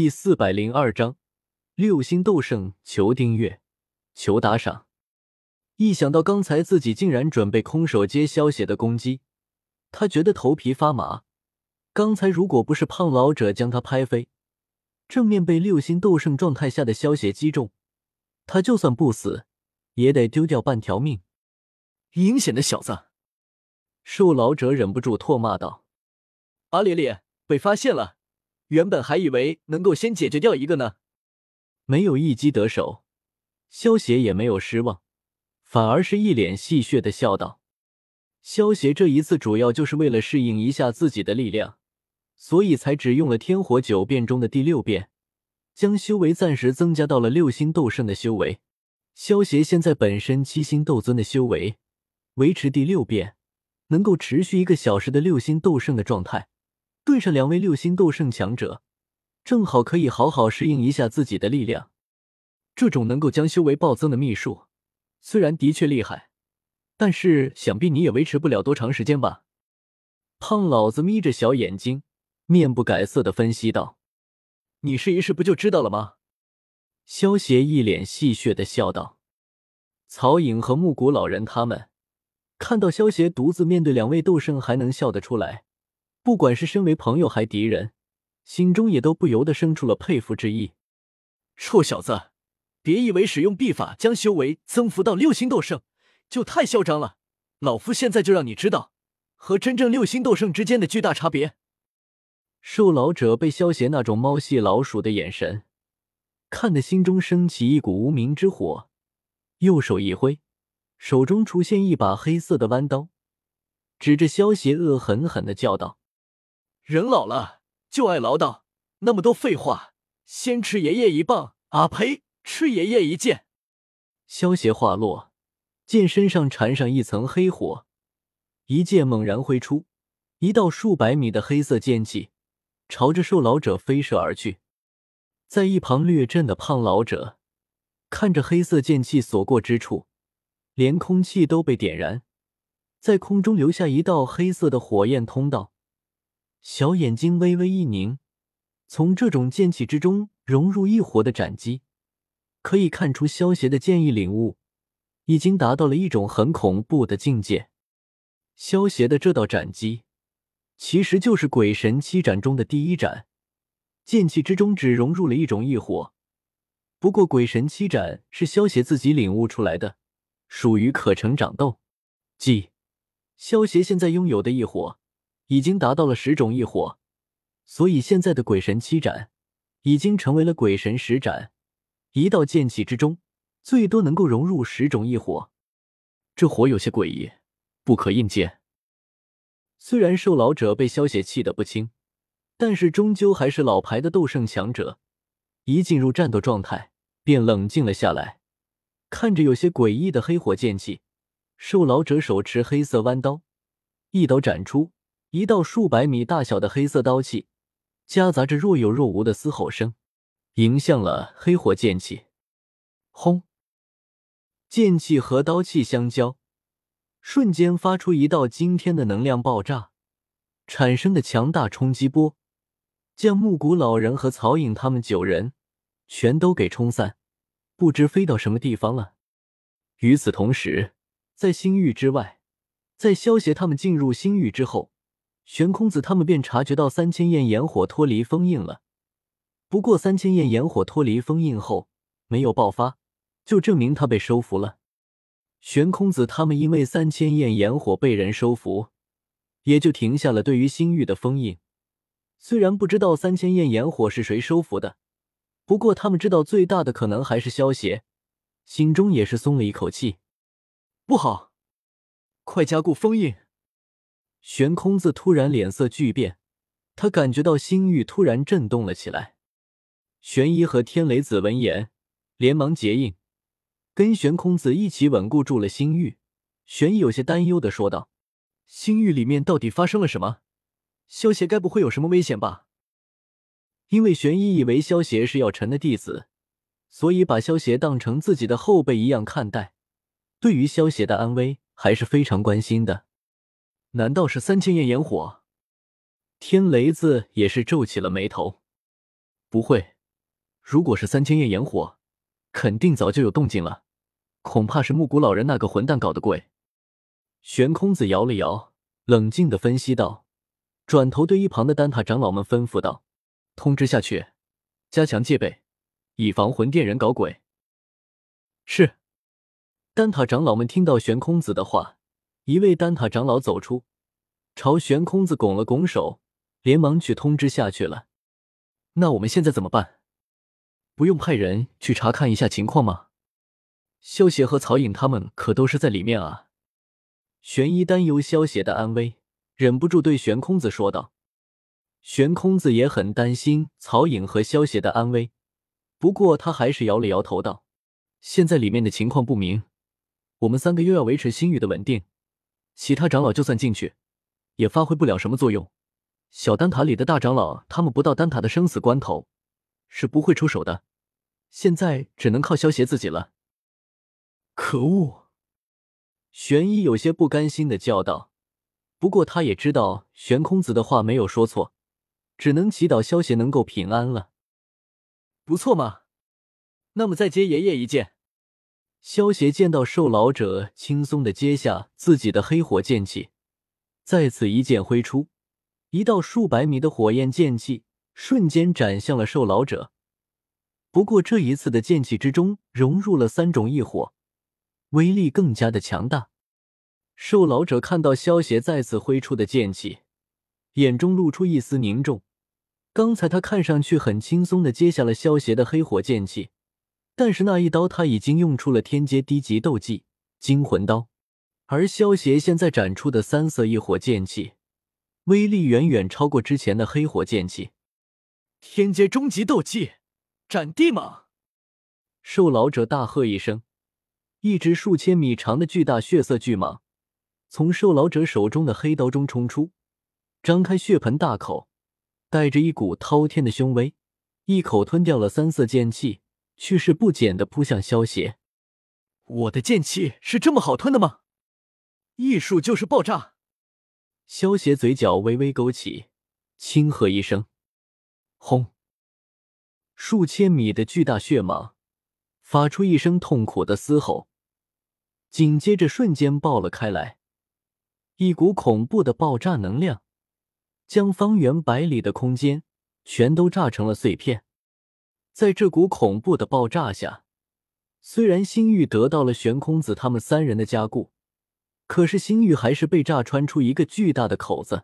第四百零二章六星斗圣，求订阅，求打赏。一想到刚才自己竟然准备空手接萧邪的攻击，他觉得头皮发麻。刚才如果不是胖老者将他拍飞，正面被六星斗圣状态下的萧邪击中，他就算不死，也得丢掉半条命。阴险的小子！瘦老者忍不住唾骂道：“阿烈烈，被发现了！原本还以为能够先解决掉一个呢。”没有一击得手，萧邪也没有失望，反而是一脸戏谑的笑道：“萧邪这一次主要就是为了适应一下自己的力量。”所以才只用了天火九变中的第六变，将修为暂时增加到了六星斗圣的修为。萧协现在本身七星斗尊的修为，维持第六变能够持续一个小时的六星斗圣的状态，对上两位六星斗圣强者，正好可以好好适应一下自己的力量。这种能够将修为暴增的秘术，虽然的确厉害，但是想必你也维持不了多长时间吧？胖老子眯着小眼睛。面不改色的分析道：“你试一试不就知道了吗？”萧协一脸戏谑的笑道。曹颖和木谷老人他们看到萧协独自面对两位斗圣还能笑得出来，不管是身为朋友还敌人，心中也都不由得生出了佩服之意。臭小子，别以为使用秘法将修为增幅到六星斗圣就太嚣张了！老夫现在就让你知道和真正六星斗圣之间的巨大差别。瘦老者被萧邪那种猫戏老鼠的眼神看得心中升起一股无名之火，右手一挥，手中出现一把黑色的弯刀，指着萧邪恶狠狠的叫道：“人老了就爱唠叨，那么多废话，先吃爷爷一棒！啊呸，吃爷爷一剑！”萧邪话落，剑身上缠上一层黑火，一剑猛然挥出，一道数百米的黑色剑气。朝着瘦老者飞射而去，在一旁略震的胖老者看着黑色剑气所过之处，连空气都被点燃，在空中留下一道黑色的火焰通道，小眼睛微微一凝。从这种剑气之中融入异火的斩击，可以看出萧邪的剑意领悟已经达到了一种很恐怖的境界。萧邪的这道斩击。其实就是鬼神七斩中的第一斩，剑气之中只融入了一种异火。不过鬼神七斩是萧邪自己领悟出来的，属于可成长斗。即萧邪现在拥有的异火已经达到了十种异火，所以现在的鬼神七斩已经成为了鬼神十斩。一道剑气之中最多能够融入十种异火，这火有些诡异，不可应见。虽然瘦老者被萧邪气得不轻，但是终究还是老牌的斗圣强者。一进入战斗状态，便冷静了下来。看着有些诡异的黑火剑气，瘦老者手持黑色弯刀，一刀斩出一道数百米大小的黑色刀气，夹杂着若有若无的嘶吼声，迎向了黑火剑气。轰！剑气和刀气相交。瞬间发出一道惊天的能量爆炸，产生的强大冲击波，将木谷老人和曹颖他们九人全都给冲散，不知飞到什么地方了。与此同时，在星域之外，在萧协他们进入星域之后，玄空子他们便察觉到三千焰炎火脱离封印了。不过，三千焰炎火脱离封印后没有爆发，就证明他被收服了。玄空子他们因为三千焰炎火被人收服，也就停下了对于星域的封印。虽然不知道三千焰炎火是谁收服的，不过他们知道最大的可能还是萧邪，心中也是松了一口气。不好，快加固封印！玄空子突然脸色巨变，他感觉到星域突然震动了起来。玄一和天雷子闻言，连忙结印。跟玄空子一起稳固住了星域，玄一有些担忧的说道：“星域里面到底发生了什么？萧邪该不会有什么危险吧？”因为玄一以为萧邪是药尘的弟子，所以把萧邪当成自己的后辈一样看待，对于萧邪的安危还是非常关心的。难道是三千焱炎火？天雷子也是皱起了眉头。不会，如果是三千焱炎火，肯定早就有动静了。恐怕是木谷老人那个混蛋搞的鬼。悬空子摇了摇，冷静的分析道，转头对一旁的丹塔长老们吩咐道：“通知下去，加强戒备，以防魂殿人搞鬼。”是。丹塔长老们听到悬空子的话，一位丹塔长老走出，朝悬空子拱了拱手，连忙去通知下去了。那我们现在怎么办？不用派人去查看一下情况吗？萧协和曹颖他们可都是在里面啊。玄一担忧萧协的安危，忍不住对悬空子说道。悬空子也很担心曹颖和萧协的安危，不过他还是摇了摇头道：“现在里面的情况不明。”我们三个又要维持星域的稳定，其他长老就算进去，也发挥不了什么作用。小丹塔里的大长老，他们不到丹塔的生死关头，是不会出手的。现在只能靠萧协自己了。可恶！玄一有些不甘心的叫道。不过他也知道玄空子的话没有说错，只能祈祷萧协能够平安了。不错嘛，那么再接爷爷一剑。萧协见到受老者轻松的接下自己的黑火剑气，再次一剑挥出，一道数百米的火焰剑气瞬间斩向了受老者。不过这一次的剑气之中融入了三种异火，威力更加的强大。受老者看到萧协再次挥出的剑气，眼中露出一丝凝重。刚才他看上去很轻松的接下了萧协的黑火剑气。但是那一刀他已经用出了天阶低级斗技惊魂刀，而萧协现在展出的三色异火剑气，威力远远超过之前的黑火剑气。天阶中级斗技斩地蟒！受老者大喝一声，一只数千米长的巨大血色巨蟒从受老者手中的黑刀中冲出，张开血盆大口，带着一股滔天的凶威，一口吞掉了三色剑气。去势不减的扑向萧邪，我的剑气是这么好吞的吗？艺术就是爆炸！萧邪嘴角微微勾起，轻喝一声：“轰！”数千米的巨大血蟒发出一声痛苦的嘶吼，紧接着瞬间爆了开来，一股恐怖的爆炸能量将方圆百里的空间全都炸成了碎片。在这股恐怖的爆炸下，虽然星域得到了玄空子他们三人的加固，可是星域还是被炸穿出一个巨大的口子。